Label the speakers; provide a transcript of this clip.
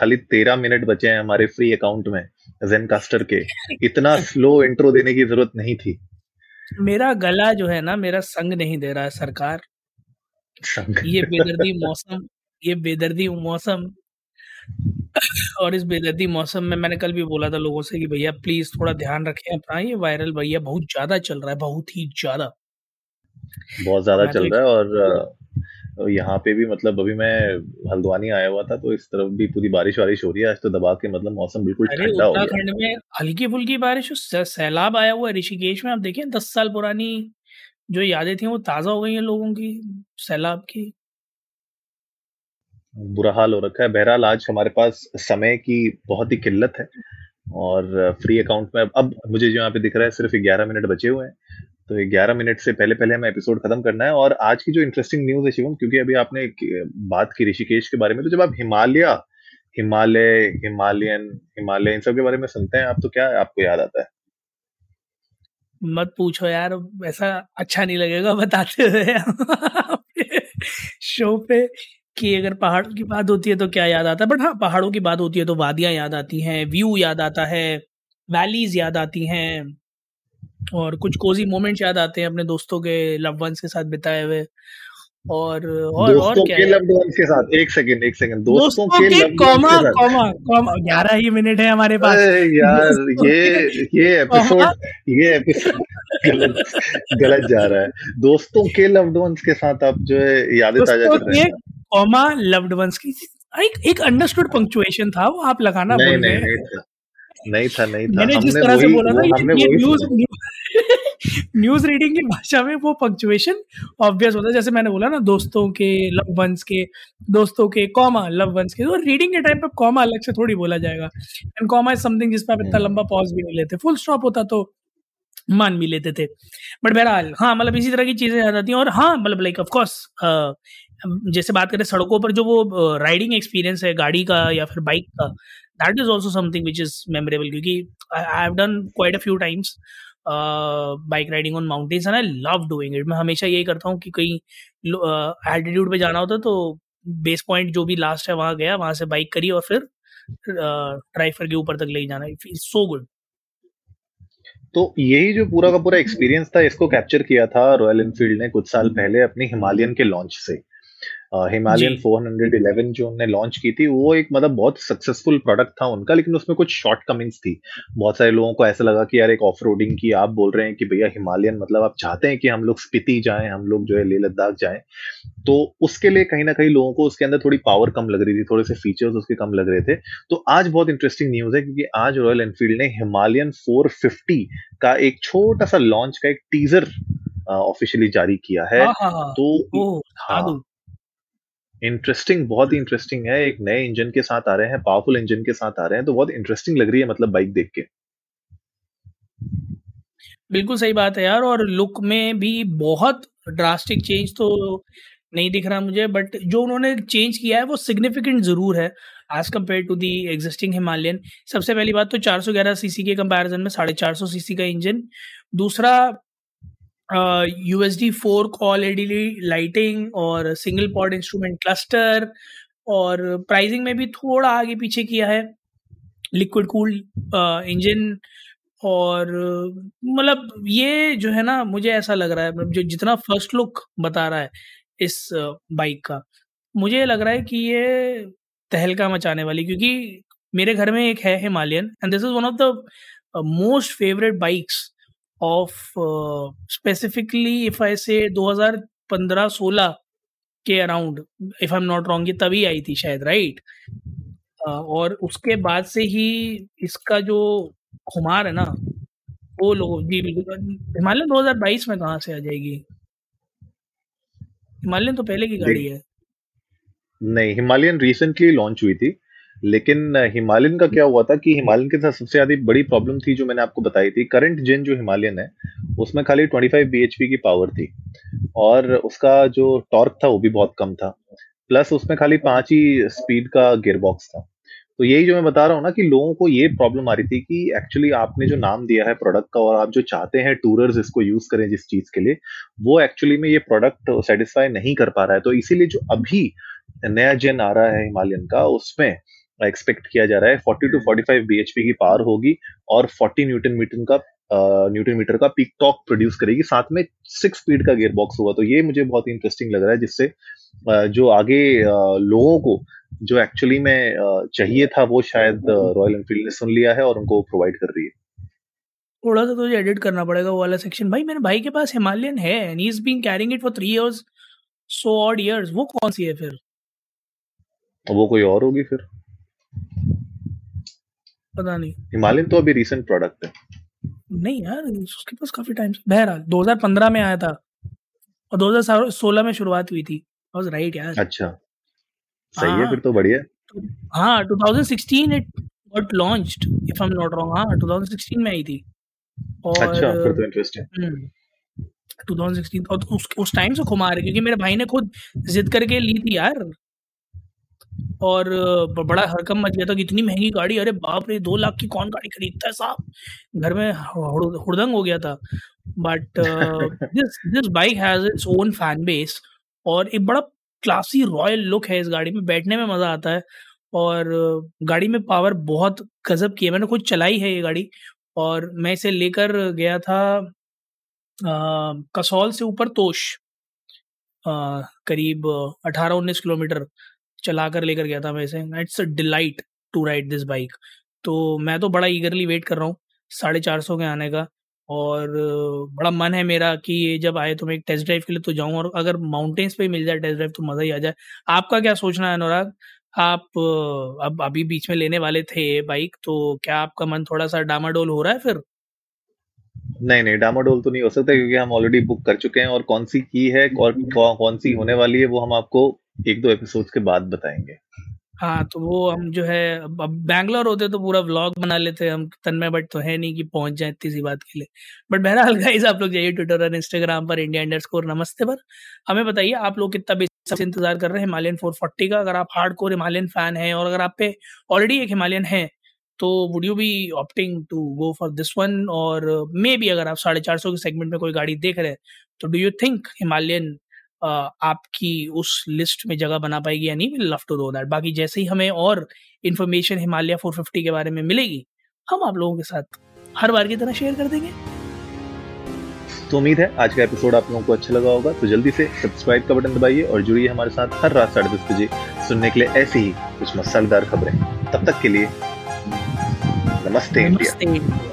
Speaker 1: खाली तेरह मिनट बचे हैं हमारे फ्री अकाउंट में जेनकास्टर के। इतना स्लो इंट्रो देने की ज़रूरत नहीं थी।
Speaker 2: मेरा गला जो है ना मेरा संग नहीं दे रहा है सरकार। ये बेदर्दी मौसम ये बेदर्दी मौसम। और इस बेदर्दी मौसम में मैंने कल भी बोला था लोगों से कि भैया प्लीज़ थोड़ा ध्यान रखें अपना ये वायरल भैया बहुत ज़्यादा चल रहा है बहुत ही ज़्यादा।
Speaker 1: बहुत ज़्यादा चल रहा है और यहाँ पे भी मतलब अभी मैं हल्द्वानी आया हुआ था तो इस तरफ़ भी पूरी बारिश वारिश हो रही है। आज तो दबा के मतलब मौसम बिल्कुल ठंडा हो गया।
Speaker 2: में हल्की फुल्की बारिश सैलाब आया हुआ है ऋषिकेश में। आप देखें दस साल पुरानी जो यादें थी वो ताज़ा हो गई हैं लोगों की सैलाब की।
Speaker 1: बुरा हाल हो रखा है। बहरहाल आज हमारे पास समय की बहुत ही किल्लत है और फ्री अकाउंट में अब मुझे जो यहाँ पे दिख रहा है सिर्फ़ ग्यारह मिनट बचे हुए हैं। तो ग्यारह मिनट से पहले पहले हमें एपिसोड खत्म करना है और आज की जो इंटरेस्टिंग न्यूज़ है शिवम, क्योंकि अभी आपने बात की ऋषिकेश के बारे में तो जब आप हिमालय हिमालय, हिमालयन, हिमालय, इन सब के बारे में सुनते हैं, आप तो क्या आपको याद आता है?
Speaker 2: मत पूछो यार, ऐसा अच्छा नहीं लगेगा बताते हुए। शो पे कि अगर पहाड़ों की बात होती है तो क्या याद आता है? बट हाँ पहाड़ों की बात होती है तो वादियाँ याद आती हैं व्यू याद आता है वैलीज याद आती हैं। और कुछ कोजी मोमेंट्स याद आते हैं अपने दोस्तों के लव वंस के साथ बिताए हुए। और और
Speaker 1: और क्या के लव्ड वंस के साथ एक सेकंड एक सेकंड
Speaker 2: दोस्तों, दोस्तों के, के कॉमा कॉमा कॉमा 11 ही मिनट है हमारे पास।
Speaker 1: यार ये ये एपिसोड ये एपिसोड गलत गलत जा रहा है। दोस्तों के लव्ड वंस के साथ आप जो है यादें ताज़ा कर रहे हैं।
Speaker 2: कॉमा लव्ड वंस की एक एक अंडरस्टूड पंक्चुएशन था वो आप लगाना
Speaker 1: नहीं नहीं नहीं नहीं था नहीं था।
Speaker 2: मैंने जिस तरह से बोला ना ये न्यूज़ न्यूज़ रीडिंग की भाषा में वो पंक्चुएशन ऑब्वियस होता है। जैसे मैंने बोला ना दोस्तों के लव वंस के दोस्तों के कॉमा लव वंस के तो रीडिंग के टाइम पे कॉमा अलग से थोड़ी बोला जाएगा। एंड कॉमा इज़ समथिंग जिस पर आप इतना हम्म। लंबा पॉज भी नहीं लेते। फुल स्टॉप होता तो मान भी लेते थे। बट बहरहाल हाँ मतलब इसी तरह की चीज़ें याद आती हैं। और हाँ मतलब लाइक ऑफकोर्स जैसे बात करें सड़कों पर जो वो राइडिंग एक्सपीरियंस है गाड़ी का या फिर बाइक का that is also something which is memorable क्योंकि I have done quite a few times bike riding on mountains and I love doing it मैं हमेशा यही करता हूँ कि कहीं एल्टीट्यूड uh, पे जाना होता तो बेस पॉइंट जो भी लास्ट है वहाँ गया वहाँ से बाइक करी और फिर ड्राइवर uh, के ऊपर तक ले जाना। सो गुड
Speaker 1: तो यही जो पूरा का पूरा एक्सपीरियंस था इसको कैप्चर किया था रॉयल एनफील्ड ने कुछ साल पहले अपनी हिमालयन के लॉन्च से। हिमालयन 411 जो उन्होंने लॉन्च की थी वो एक मतलब बहुत सक्सेसफुल प्रोडक्ट था उनका लेकिन उसमें कुछ शॉर्ट कमिंग्स थी। बहुत सारे लोगों को ऐसा लगा कि यार एक ऑफ़ रोडिंग की आप बोल रहे हैं कि भैया हिमालयन मतलब आप चाहते हैं कि हम लोग स्पीति जाएँ हम लोग जो है लेह लद्दाख जाएँ। तो उसके लिए कहीं ना कहीं लोगों को उसके अंदर थोड़ी पावर कम लग रही थी थोड़े से फीचर्स उसके कम लग रहे थे। तो आज बहुत इंटरेस्टिंग न्यूज़ है क्योंकि आज रॉयल एनफील्ड ने हिमालयन 450 का एक छोटा सा लॉन्च का एक टीजर ऑफिशियली जारी किया है। हाँ, हाँ, हाँ। तो हाँ। इंटरेस्टिंग बहुत ही इंटरेस्टिंग है। एक नए इंजन के साथ आ रहे हैं पावरफुल इंजन के साथ आ रहे हैं तो बहुत इंटरेस्टिंग लग रही है मतलब बाइक देख के।
Speaker 2: बिल्कुल सही बात है यार, और लुक में भी बहुत ड्रास्टिक चेंज तो नहीं दिख रहा मुझे बट जो उन्होंने चेंज किया है वो सिग्निफिकेंट ज़रूर है as compare to the existing Himalayan सबसे पहली बात तो 411 सीसी के कंपैरिजन में साढ़े चार सीसी का इंजन दूसरा यू एस डी फोर कॉल एल लाइटिंग और सिंगल पॉड इंस्ट्रूमेंट क्लस्टर और प्राइसिंग में भी थोड़ा आगे पीछे किया है। लिक्विड कूल इंजन और मतलब ये जो है ना, मुझे ऐसा लग रहा है मतलब जो जितना फ़र्स्ट लुक बता रहा है इस बाइक का, मुझे लग रहा है कि ये तहलका मचाने वाली, क्योंकि मेरे घर में एक है Himalayan and this is one of the most favourite bikes of specifically if I say 2015-16 के around if I am not wrong ये तभी आई थी शायद राइट uh, और उसके बाद से ही इसका जो खुमार है ना वो लोग जी बिल्कुल हिमालयन 2022 में कहाँ से आ जाएगी? हिमालयन तो पहले की गाड़ी है।
Speaker 1: नहीं हिमालयन रिसेंटली लॉन्च हुई थी। लेकिन हिमालयन का क्या हुआ था कि हिमालयन के साथ सबसे ज़्यादा बड़ी प्रॉब्लम थी जो मैंने आपको बताई थी। करंट जेन जो हिमालयन है, उसमें खाली 25 bhp की पावर थी। और उसका जो टॉर्क था वो भी बहुत कम था। प्लस उसमें खाली पाँच ही स्पीड का गियरबॉक्स था। तो यही जो मैं बता रहा हूँ ना कि लोगों को ये प्रॉब्लम आ रही थी कि एक्चुअली आपने जो नाम दिया है प्रोडक्ट का और आप जो चाहते हैं टूरर्स इसको यूज़ करें जिस चीज़ के लिए, वो एक्चुअली में ये प्रोडक्ट सेटिस्फाई नहीं कर पा रहा है। तो इसीलिए जो अभी नया जेन आ रहा है हिमालयन का, उसमें एक्सपेक्ट किया जा रहा है 40 टू 45 bhp की पावर होगी और 40 न्यूटन मीटर का न्यूटन मीटर का पीक टॉक प्रोड्यूस करेगी। साथ में सिक्स स्पीड का गियर बॉक्स होगा तो ये मुझे बहुत इंटरेस्टिंग लग रहा है जिससे जो आगे लोगों को जो एक्चुअली में चाहिए था वो शायद रॉयल एनफील्ड ने सुन लिया है और उनको प्रोवाइड कर रही है।
Speaker 2: थोड़ा सा तुझे एडिट करना पड़ेगा वो वाला सेक्शन भाई मेरे भाई के पास हिमालयन है and he is being carrying it for 3 years so odd years वो कौन सी है फिर?
Speaker 1: तो वो कोई और होगी फिर।
Speaker 2: पता नहीं।
Speaker 1: हिमालयन तो अभी रीसेंट प्रोडक्ट है।
Speaker 2: नहीं यार उसके पास काफ़ी टाइम से बहरहाल 2015 में आया था और 2016 में शुरुआत हुई थी। वाज राइट यार।
Speaker 1: अच्छा। सही है फिर तो बढ़िया।
Speaker 2: हाँ 2016 it got launched if I am not wrong हाँ 2016 में आई थी।
Speaker 1: और अच्छा फिर तो इंटरेस्टिंग
Speaker 2: 2016 और उस उस टाइम से खुमा रहे क्योंकि मेरे भाई ने खुद जिद करके ली थी यार। और बड़ा हरकम मच गया था कि इतनी महँगी गाड़ी अरे बाप रे दो लाख की कौन गाड़ी खरीदता है साहब? घर में हुड़दंग हो गया था। But this this bike has its own fan base और एक बड़ा क्लासी रॉयल लुक है इस गाड़ी में। बैठने में मज़ा आता है और गाड़ी में पावर बहुत गजब की है। मैंने खुद चलाई है ये गाड़ी और मैं इसे लेकर गया था आ, कसौल से ऊपर तोश आ, करीब 18-19 किलोमीटर। चला कर लेकर गया था मैं इसे। It's a delight to ride this bike तो मैं तो बड़ा ईगरली वेट कर रहा हूँ साढ़े चार सौ के आने का। और बड़ा मन है मेरा कि ये जब आए तो मैं एक टेस्ट ड्राइव के लिए तो जाऊँ और अगर माउंटेन्स पे मिल जाए टेस्ट ड्राइव तो मज़ा ही आ जाए। आपका क्या सोचना है अनुराग? आप अब अभी बीच में लेने वाले थे बाइक तो क्या आपका मन थोड़ा सा डामाडोल हो रहा है फिर?
Speaker 1: नहीं नहीं डामाडोल तो नहीं हो सकता क्योंकि हम ऑलरेडी बुक कर चुके हैं और कौन सी की है और कौन सी होने वाली है वो हम आपको एक दो एपिसोड के बाद बताएँगे।
Speaker 2: हाँ तो वो हम जो है, अब बैंगलोर होते तो पूरा व्लॉग बना लेते हम, तन्मय बट तो है नहीं कि पहुँच जाए इतनी सी बात के लिए। बट बहरहाल गाइज़ आप लोग जाइए ट्विटर और इंस्टाग्राम पर इंडिया इंडर स्कोर नमस्ते पर। हमें बताइए, आप लोग कितना बेसिक इंतज़ार कर रहे हैं हिमालयन फोर फोर्टी का, अगर आप हार्ड कोर हिमालयन फ़ैन है और अगर आप पे ऑलरेडी एक हिमालयन है तो would you be opting to go for this one और मे बी अगर आप साढ़े चार सौ के सेगमेंट में कोई गाड़ी देख रहे हैं तो डू यू थिंक हिमालयन आपकी उस लिस्ट में जगह बना पाएगी या नहीं लव टू नो दैट बाकी जैसे ही हमें और इन्फॉर्मेशन हिमालय 450 के बारे में मिलेगी हम आप लोगों के साथ हर बार की तरह शेयर कर देंगे।
Speaker 1: तो उम्मीद है आज का एपिसोड आप लोगों को अच्छा लगा होगा। तो जल्दी से सब्सक्राइब का बटन दबाइए और जुड़िए हमारे साथ हर रात साढ़े दस बजे सुनने के लिए ऐसी ही कुछ मसालेदार खबरें। तब तक के लिए नमस्ते, नमस्ते। इंडिया